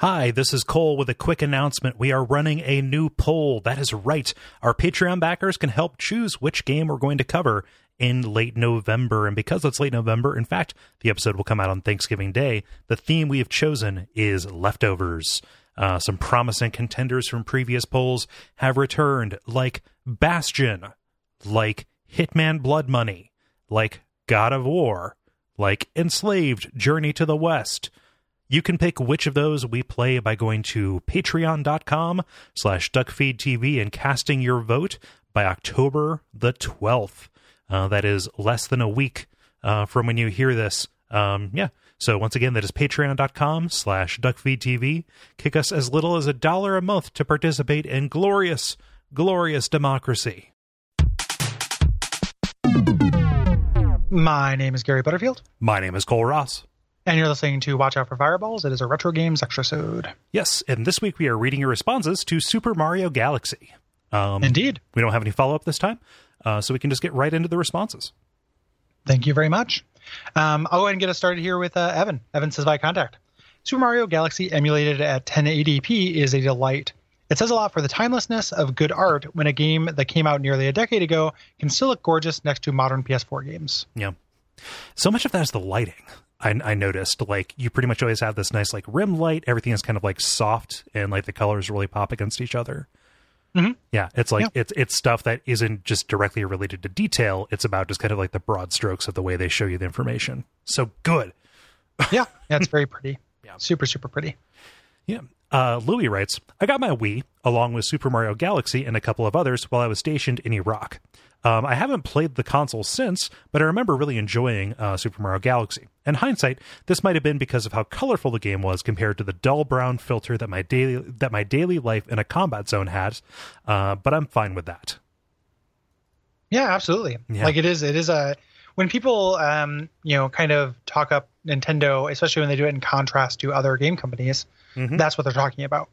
Hi, this is Kole with a quick announcement. We are running a new poll. That is right. Our Patreon backers can help choose which game we're going to cover in late November. And because it's late November, in fact, the episode will come out on Thanksgiving Day, the theme we have chosen is leftovers. Uh, some promising contenders from previous polls have returned, like Bastion, like Hitman Blood Money, like God of War, like Enslaved Journey to the West. You can pick which of those we play by going to patreon.com slash duckfeedtv and casting your vote by October the 12th. Uh, that is less than a week uh, from when you hear this. Um, yeah. So once again, that is patreon.com slash duckfeedtv. Kick us as little as a dollar a month to participate in glorious, glorious democracy. My name is Gary Butterfield, My name is Kole Ross. And you're listening to Watch Out for Fireballs. It is a retro games extrasode. Yes, and this week we are reading your responses to Super Mario Galaxy. Um, Indeed. We don't have any follow up this time, uh, so we can just get right into the responses. Thank you very much. Um, I'll go ahead and get us started here with uh, Evan. Evan says by contact. Super Mario Galaxy emulated at 1080p is a delight. It says a lot for the timelessness of good art when a game that came out nearly a decade ago can still look gorgeous next to modern PS4 games. Yeah. So much of that is the lighting. I, I noticed like you pretty much always have this nice like rim light. Everything is kind of like soft and like the colors really pop against each other. Mhm. Yeah, it's like Yeah. it's it's stuff that isn't just directly related to detail. It's about just kind of like the broad strokes of the way they show you the information. So good. Yeah, yeah it's very pretty. Yeah. Super, super pretty. Yeah. Uh, Louis writes, I got my Wii along with Super Mario Galaxy and a couple of others while I was stationed in Iraq. Um, I haven't played the console since, but I remember really enjoying uh, Super Mario Galaxy. In hindsight, this might have been because of how colorful the game was compared to the dull brown filter that my daily that my daily life in a combat zone has. Uh, but I'm fine with that. Yeah, absolutely. Yeah. Like it is, it is a when people, um, you know, kind of talk up Nintendo, especially when they do it in contrast to other game companies. Mhm. That's what they're talking about.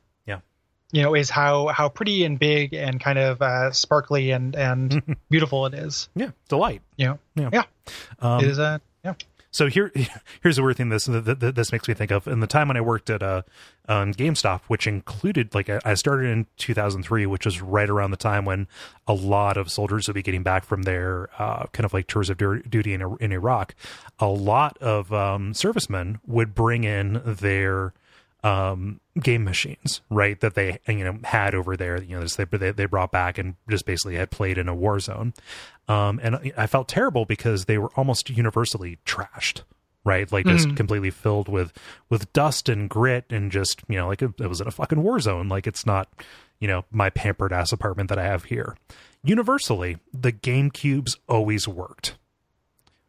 You know, is how how pretty and big and kind of uh, sparkly and and beautiful it is. Yeah, delight. You know, Yeah. yeah, Um, it is a yeah. So here, here's the weird thing. This this makes me think of. In the time when I worked at uh, um, GameStop, which included like I I started in 2003, which was right around the time when a lot of soldiers would be getting back from their uh, kind of like tours of duty in in Iraq. A lot of um, servicemen would bring in their um game machines right that they you know had over there you know this- they they brought back and just basically had played in a war zone. Um and i felt terrible because they were almost universally trashed right? Like just completely filled with with dust and grit and just you know like it, it was in a fucking war zone. Like it's not you know my pampered ass apartment that i have here. Universally the game cubes always worked.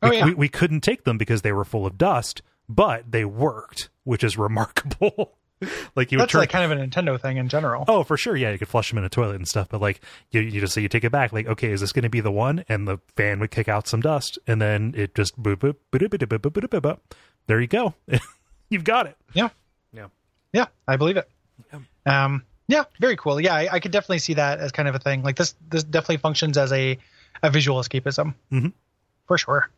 Oh yeah, we, we couldn't take them because they were full of dust, but they worked, which is remarkable. like you That's would turn... like kind of a Nintendo thing in general. Oh, for sure. Yeah, you could flush them in a toilet and stuff, but like you, you just say you take it back. Like, okay, is this going to be the one? And the fan would kick out some dust, and then it just boop boop boop boop boop boop boop. boop, boop. There you go. You've got it. Yeah. Yeah. Yeah. I believe it. Yeah. Um. Yeah. Very cool. Yeah, I, I could definitely see that as kind of a thing. Like this. This definitely functions as a a visual escapism. Mm-hmm. For sure.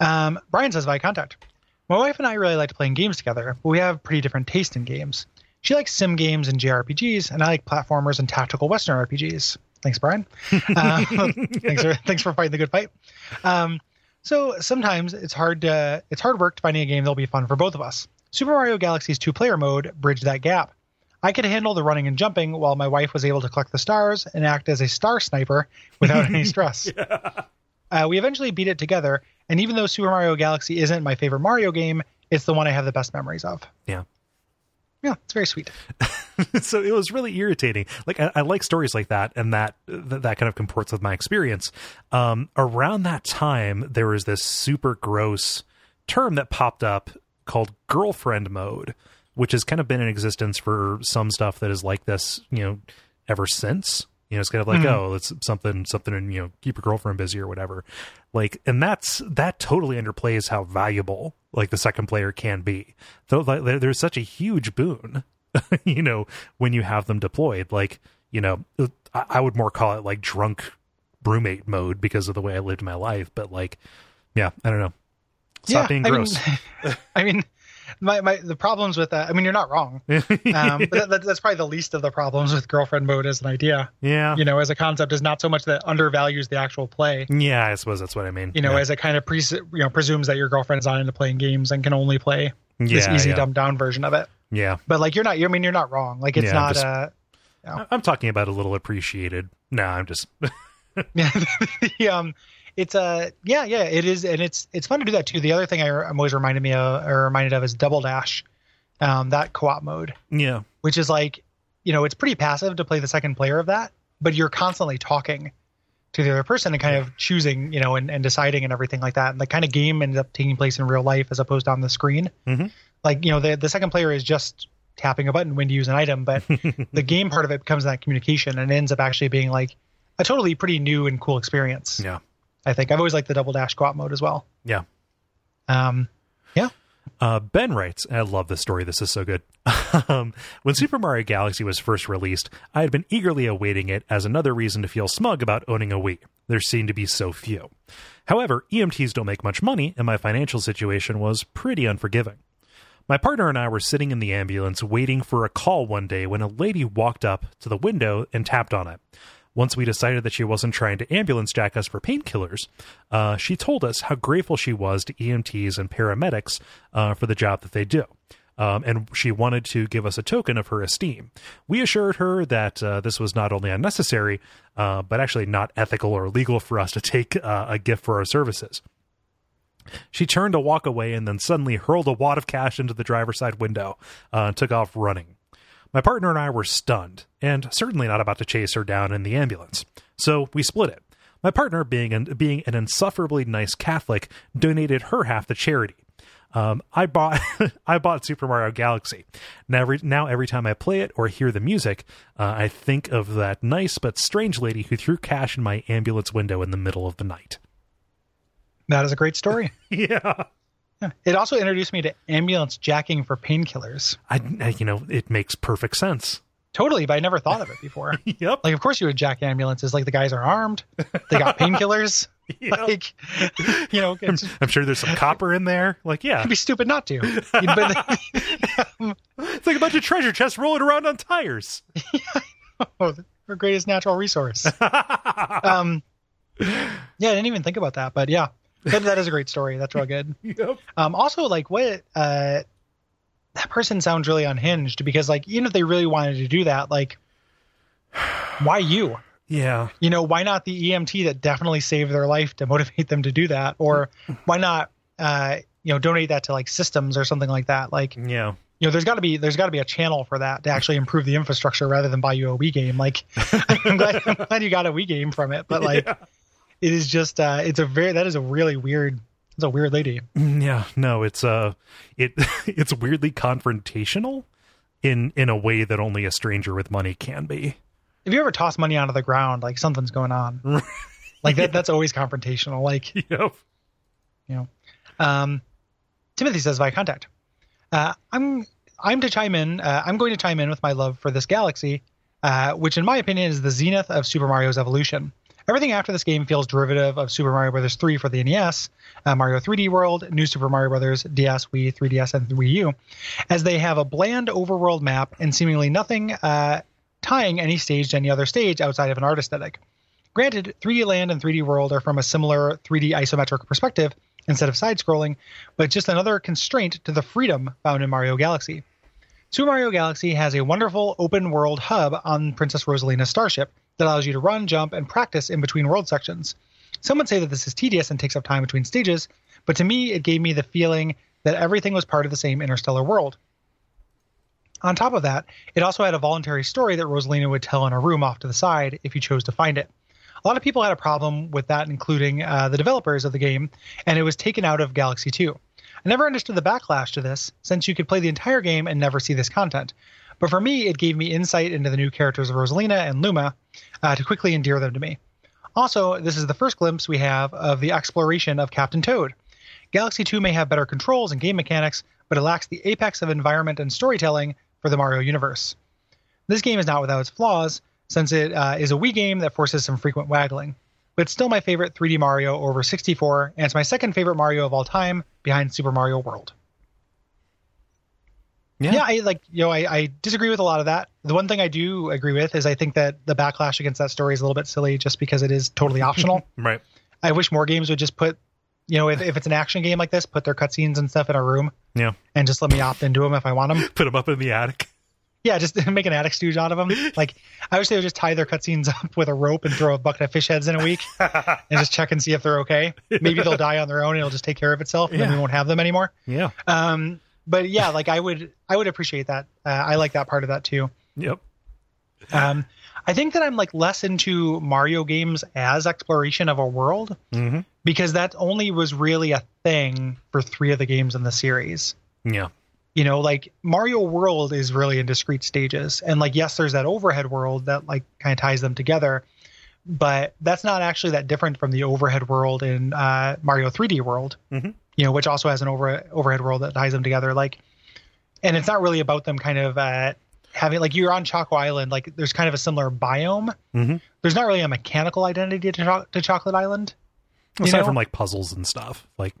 Um, Brian says by contact. My wife and I really like playing games together, but we have pretty different taste in games. She likes sim games and JRPGs, and I like platformers and tactical Western RPGs. Thanks, Brian. Uh, thanks for thanks for fighting the good fight. Um, so sometimes it's hard to it's hard work finding a game that'll be fun for both of us. Super Mario Galaxy's two-player mode bridged that gap. I could handle the running and jumping, while my wife was able to collect the stars and act as a star sniper without any stress. Uh, we eventually beat it together, and even though Super Mario Galaxy isn't my favorite Mario game, it's the one I have the best memories of. Yeah. Yeah, it's very sweet. so it was really irritating. Like I, I like stories like that, and that that, that kind of comports with my experience. Um, around that time, there was this super gross term that popped up called girlfriend mode, which has kind of been in existence for some stuff that is like this, you know, ever since. You know, it's kind of like, hmm. oh, it's something, something, and you know, keep your girlfriend busy or whatever. Like, and that's that totally underplays how valuable like the second player can be. Though like, there- there's such a huge boon, you know, when you have them deployed. Like, you know, I, I would more call it like drunk roommate mode because of the way I lived my life. But like, yeah, I don't know. Stop being I gross. Mean, I mean, my, my the problems with that. I mean, you're not wrong. Um, but that, that's probably the least of the problems with girlfriend mode as an idea. yeah. You know, as a concept, is not so much that undervalues the actual play. Yeah, I suppose that's what I mean. You know, yeah. as it kind of pre- you know presumes that your girlfriend is not into playing games and can only play this Yeah, easy yeah. dumbed down version of it. yeah. But like, you're not. I mean, you're not wrong. Like, it's not. just- uh, I- I'm talking about a little appreciated. No, I'm just Yeah, the, um, it's uh, yeah, yeah, it is, and it's it's fun to do that too. The other thing I, I'm always reminded me of, or reminded of is Double Dash, um, that co-op mode, yeah. which is like, you know, it's pretty passive to play the second player of that, but you're constantly talking to the other person and kind of choosing, you know, and, and deciding and everything like that. And the kind of game ends up taking place in real life as opposed to on the screen. Mhm. Like, you know, the the second player is just tapping a button when to use an item, but the game part of it becomes that communication and ends up actually being like a totally pretty new and cool experience. Yeah. I think I've always liked the double dash co-op mode as well. Yeah. Um, yeah, Uh, ben writes, I love this story. This is so good. um, when Super Mario Galaxy was first released, I had been eagerly awaiting it as another reason to feel smug about owning a Wii. There seemed to be so few. However, EMTs don't make much money, and my financial situation was pretty unforgiving. My partner and I were sitting in the ambulance waiting for a call one day when a lady walked up to the window and tapped on it. Once we decided that she wasn't trying to ambulance jack us for painkillers, uh, she told us how grateful she was to EMTs and paramedics uh, for the job that they do. Um, and she wanted to give us a token of her esteem. We assured her that uh, this was not only unnecessary, uh, but actually not ethical or legal for us to take uh, a gift for our services. She turned to walk away and then suddenly hurled a wad of cash into the driver's side window uh, and took off running. My partner and I were stunned, and certainly not about to chase her down in the ambulance. So we split it. My partner, being an, being an insufferably nice Catholic, donated her half to charity. Um, I bought I bought Super Mario Galaxy. Now every, now every time I play it or hear the music, uh, I think of that nice but strange lady who threw cash in my ambulance window in the middle of the night. that is a great story. Yeah. Yeah. It also introduced me to ambulance jacking for painkillers. I, you know, it makes perfect sense. Totally, but I never thought of it before. Yep. like, of course, you would jack ambulances. Like the guys are armed, they got painkillers. Yep. Like, you know, it'd I'm sure there's some copper in there. Like, yeah, it'd be stupid not to. It's like a bunch of treasure chests rolling around on tires. oh, our greatest natural resource. um, yeah, I didn't even think about that, but yeah, that, that is a great story. That's real good. Yep. Um, also, like what uh, that person sounds really unhinged because, like, even if they really wanted to do that, like, why you? Yeah. You know, why not the EMT that definitely saved their life to motivate them to do that, or why not, uh, you know, donate that to like systems or something like that? Like, Yeah. you know, there's got to be there's got to be a channel for that to actually improve the infrastructure rather than buy you a Wii game. Like, I'm glad, I'm glad you got a Wii game from it, but like, it is just uh, it's a very that is a really weird. It's a weird lady. Yeah. No, it's uh it it's weirdly confrontational in in a way that only a stranger with money can be. If you ever toss money onto the ground, like something's going on. Like that that's always confrontational. Like Yep. you know. Um, Timothy says by contact. Uh, I'm I'm to chime in. Uh, I'm going to chime in with my love for this galaxy, uh, which in my opinion is the zenith of Super Mario's evolution. Everything after this game feels derivative of Super Mario Brothers 3 for the NES, uh, Mario 3D World, New Super Mario Bros. DS, Wii, 3DS, and Wii U, as they have a bland overworld map and seemingly nothing uh, tying any stage to any other stage outside of an art aesthetic. Granted, 3D Land and 3D World are from a similar 3D isometric perspective instead of side scrolling, but just another constraint to the freedom found in Mario Galaxy. Super Mario Galaxy has a wonderful open world hub on Princess Rosalina's starship that allows you to run, jump, and practice in between world sections. Some would say that this is tedious and takes up time between stages, but to me, it gave me the feeling that everything was part of the same interstellar world. On top of that, it also had a voluntary story that Rosalina would tell in a room off to the side if you chose to find it. A lot of people had a problem with that, including uh, the developers of the game, and it was taken out of Galaxy 2. I never understood the backlash to this, since you could play the entire game and never see this content. But for me, it gave me insight into the new characters of Rosalina and Luma uh, to quickly endear them to me. Also, this is the first glimpse we have of the exploration of Captain Toad. Galaxy 2 may have better controls and game mechanics, but it lacks the apex of environment and storytelling for the Mario universe. This game is not without its flaws, since it uh, is a Wii game that forces some frequent waggling. But it's still my favorite 3D Mario over 64, and it's my second favorite Mario of all time, behind Super Mario World. Yeah. Yeah, I like you know I, I disagree with a lot of that. The one thing I do agree with is I think that the backlash against that story is a little bit silly just because it is totally optional. Right. I wish more games would just put, you know, if, if it's an action game like this, put their cutscenes and stuff in a room Yeah. and just let me opt into them if I want them. Put them up in the attic. Yeah, just make an attic stooge out of them. Like I wish they would just tie their cutscenes up with a rope and throw a bucket of fish heads in a week and just check and see if they're okay. Maybe they'll die on their own and it'll just take care of itself and then we won't have them anymore. Yeah. Um, but yeah, like I would, I would appreciate that. Uh, I like that part of that too. Yep. Um, I think that I'm like less into Mario games as exploration of a world hmm because that only was really a thing for three of the games in the series. Yeah. You know, like Mario World is really in discrete stages, and like yes, there's that overhead world that like kind of ties them together, but that's not actually that different from the overhead world in uh, Mario 3D World. Mhm. You know, which also has an over overhead world that ties them together. Like, and it's not really about them kind of uh, having like you're on Choco Island. Like, there's kind of a similar biome. hmm There's not really a mechanical identity to, Cho- to Chocolate Island. Aside know? from like puzzles and stuff. Like,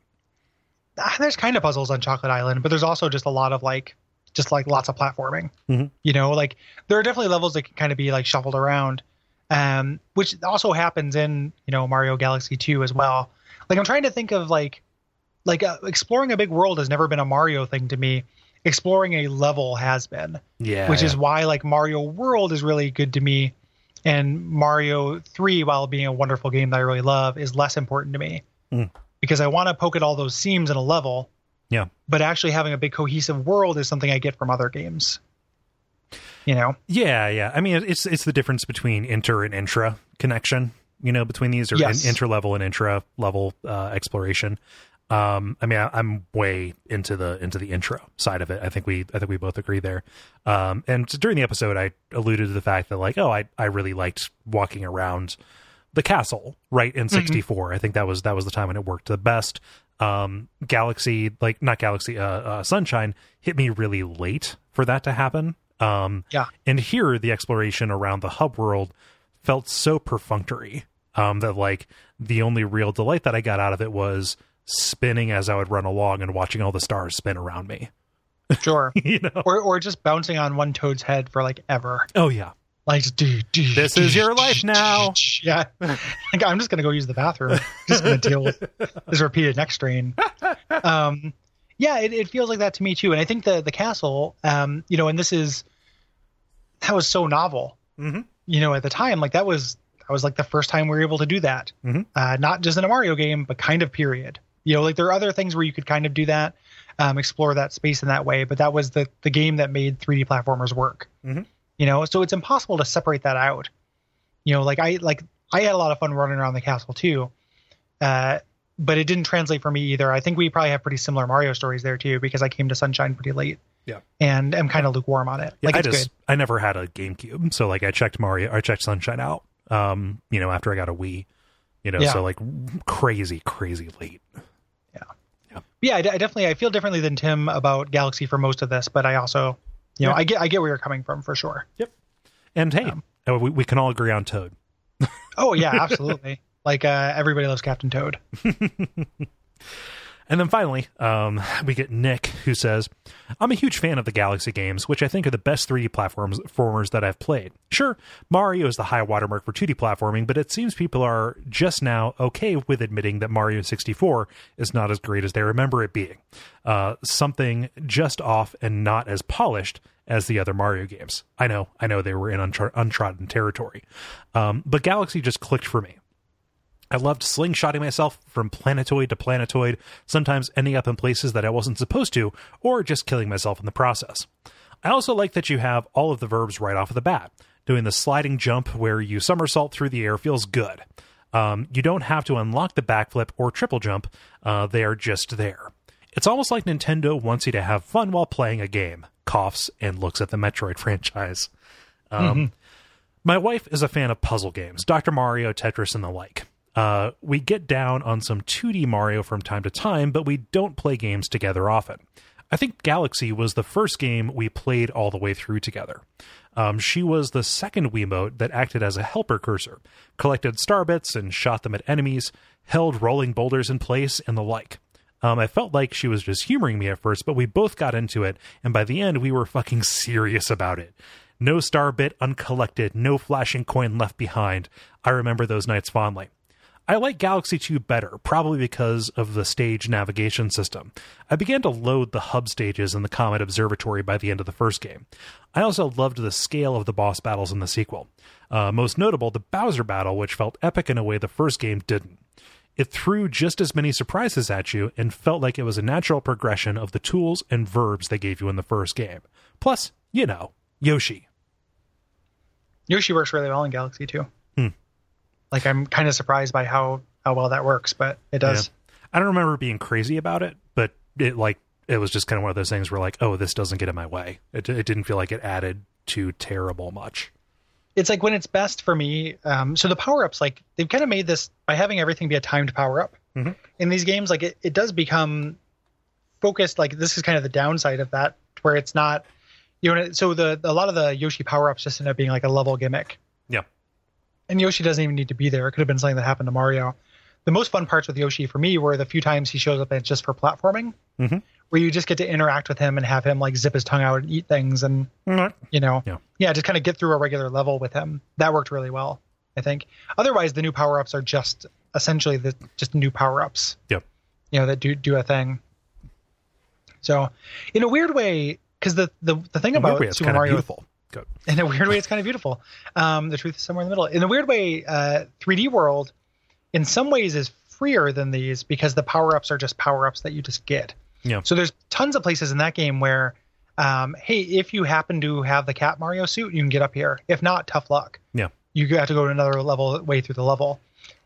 ah, there's kind of puzzles on Chocolate Island, but there's also just a lot of like, just like lots of platforming. Mhm. You know, like there are definitely levels that can kind of be like shuffled around, um, which also happens in you know Mario Galaxy 2 as well. Like I'm trying to think of like, like uh, exploring a big world has never been a Mario thing to me. Exploring a level has been, yeah. which yeah. is why like Mario World is really good to me, and Mario 3, while being a wonderful game that I really love, is less important to me Mm. because I want to poke at all those seams in a level Yeah. but actually having a big cohesive world is something I get from other games. You know, Yeah, yeah. I mean, it's it's the difference between inter and intra connection. You know, between these or Yes. in, inter level and intra level uh, exploration. Um, I mean, I, I'm way into the into the intra side of it. I think we I think we both agree there. Um, and during the episode, I alluded to the fact that like, oh, I I really liked walking around the castle right in 64 i think that was that was the time when it worked the best um galaxy like not galaxy uh, uh sunshine hit me really late for that to happen um Yeah. and here the exploration around the hub world felt so perfunctory um that like the only real delight that i got out of it was spinning as i would run along and watching all the stars spin around me sure. you know or or just bouncing on one toad's head for like ever. oh yeah Like do, do, This do, is your life now. Yeah. like I'm just gonna go use the bathroom. Just gonna deal with this repeated neck strain. Um yeah, it, it feels like that to me too. And I think the the castle, um, you know, and this is that was so novel. Mhm. You know, at the time, like that was that was like the first time we were able to do that. Mhm. Uh, not just in a Mario game, but kind of period. You know, like there are other things where you could kind of do that, um, explore that space in that way. But that was the the game that made 3D platformers work. Mhm. You know, so it's impossible to separate that out. You know, like I like I had a lot of fun running around the castle too. Uh, but it didn't translate for me either. I think we probably have pretty similar Mario stories there too, because I came to Sunshine pretty late. Yeah. And am kind of lukewarm on it. Yeah, like I just good. I never had a GameCube, so like I checked Mario, I checked Sunshine out. Um, you know, after I got a Wii, you know, Yeah. so like crazy, crazy late. Yeah, yeah, I definitely I feel differently than Tim about Galaxy for most of this, but I also, you know, Yeah. I get I get where you're coming from for sure. Yep. And hey, Um, uh, we, we can all agree on Toad. Oh yeah, absolutely. like uh, everybody loves Captain Toad. And then finally, um, we get Nick, who says, I'm a huge fan of the Galaxy games, which I think are the best 3D platformers that I've played. Sure, Mario is the high watermark for 2D platforming, but it seems people are just now okay with admitting that Mario 64 is not as great as they remember it being. Uh, something just off and not as polished as the other Mario games. I know, I know they were in untro- untrodden territory. Um, but Galaxy just clicked for me. I loved slingshotting myself from planetoid to planetoid, sometimes ending up in places that I wasn't supposed to, or just killing myself in the process. I also like that you have all of the verbs right off of the bat. Doing the sliding jump where you somersault through the air feels good. Um, you don't have to unlock the backflip or triple jump, uh, they are just there. It's almost like Nintendo wants you to have fun while playing a game, coughs, and looks at the Metroid franchise. Um, My wife is a fan of puzzle games, Dr. Mario, Tetris, and the like. Uh, we get down on some 2D Mario from time to time, but we don't play games together often. I think Galaxy was the first game we played all the way through together. Um, she was the second Wiimote that acted as a helper cursor, collected star bits and shot them at enemies, held rolling boulders in place, and the like. Um, I felt like she was just humoring me at first, but we both got into it, and by the end, we were fucking serious about it. No star bit uncollected, no flashing coin left behind. I remember those nights fondly. I like Galaxy 2 better, probably because of the stage navigation system. I began to load the hub stages in the Comet Observatory by the end of the first game. I also loved the scale of the boss battles in the sequel. Uh, most notable, the Bowser battle, which felt epic in a way the first game didn't. It threw just as many surprises at you and felt like it was a natural progression of the tools and verbs they gave you in the first game. Plus, you know, Yoshi. Yoshi works really well in Galaxy 2. Hmm. Like I'm kind of surprised by how how well that works, but it does. I don't remember being crazy about it, but it like it was just kind of one of those things where like, oh, this doesn't get in my way. It it didn't feel like it added too terrible much. It's like when it's best for me. Um, so the power ups, like they've kind of made this by having everything be a timed power up Mhm. in these games. Like it, it does become focused. Like this is kind of the downside of that, where it's not. You know, so the a lot of the Yoshi power ups just end up being like a level gimmick. Yeah. And Yoshi doesn't even need to be there. It could have been something that happened to Mario. The most fun parts with Yoshi for me were the few times he shows up and it's just for platforming, Mhm. where you just get to interact with him and have him like zip his tongue out and eat things, and you know, Yeah. just kind of get through a regular level with him. That worked really well, I think. Otherwise, the new power ups are just essentially the just new power ups. Yep. You know that do do a thing. So, in a weird way, because the, the the thing In about way, Super Mario beautiful. Good. in a weird way it's kind of beautiful um, the truth is somewhere in the middle in a weird way uh, 3d world in some ways is freer than these because the power-ups are just power-ups that you just get Yeah. so there's tons of places in that game where um, hey if you happen to have the cat mario suit you can get up here if not tough luck Yeah. you have to go to another level way through the level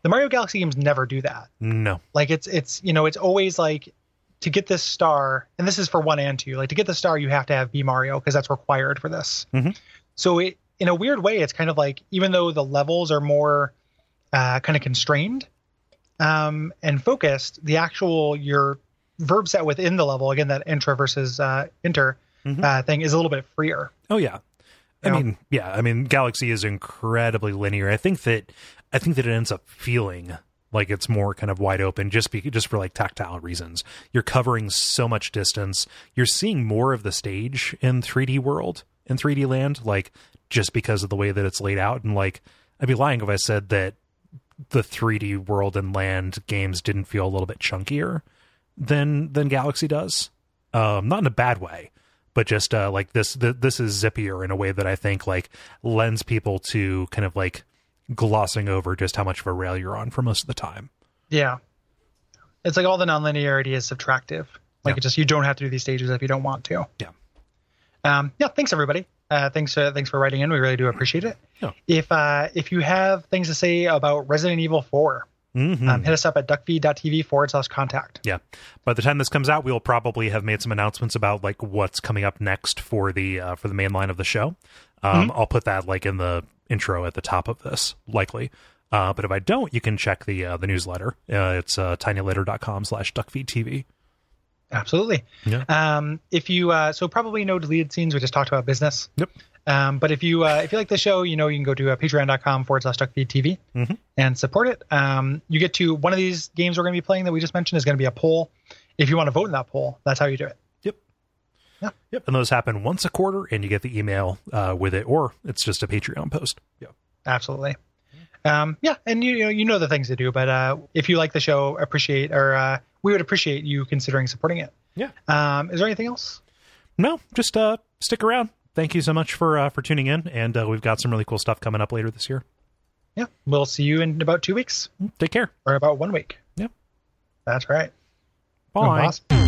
the mario galaxy games never do that No. like it's it's you know it's always like to get this star and this is for one and two like to get the star you have to have Bee Mario because that's required for this Mhm. so it in a weird way it's kind of like even though the levels are more uh, kind of constrained um, and focused the actual your verb set within the level again that intra versus uh, inter Mhm. uh, thing is a little bit freer Oh yeah. I mean, yeah. I mean, Galaxy is incredibly linear. I think that I think that it ends up feeling like it's more kind of wide open just be, just for like tactile reasons. You're covering so much distance. You're seeing more of the stage in 3D world in 3D land, like just because of the way that it's laid out. And like, I'd be lying if I said that the 3D world and land games didn't feel a little bit chunkier than than Galaxy does. Um, not in a bad way, but just uh, like this th- this is zippier in a way that I think like lends people to kind of like glossing over just how much of a rail you're on for most of the time. yeah it's like all the nonlinearity is subtractive like Yeah. it just you don't have to do these stages if you don't want to Yeah. um, yeah thanks everybody uh, thanks uh, thanks for writing in we really do appreciate it Yeah. if uh, if you have things to say about resident evil 4 Mhm. um, hit us up at duckfeed.tv forward slash contact Yeah. By the time this comes out, we'll probably have made some announcements about like what's coming up next for the uh, for the main line of the show. Um, I'll put that like in the intro at the top of this, likely. Uh, but if I don't, you can check the uh, the newsletter. Uh, it's uh, tinyletter.com slash duckfeedtv. absolutely Yeah. um, if you uh, so probably no deleted scenes we just talked about business Yep. um, but if you uh, if you like the show you know you can go to uh, patreon.com forward slash duckfeedtv Mhm. and support it um, you get to one of these games we're going to be playing that we just mentioned is going to be a poll if you want to vote in that poll that's how you do it. Yeah. Yep. And those happen once a quarter, and you get the email uh, with it, or it's just a Patreon post. Yeah. absolutely um, yeah and you, you know you know the things to do but uh, if you like the show appreciate or uh, we would appreciate you considering supporting it Yeah. um, is there anything else No, just uh, stick around. Thank you so much for uh, for tuning in, and uh, we've got some really cool stuff coming up later this year. yeah we'll see you in about two weeks Take care. or about one week Yep. that's right Bye. Awesome.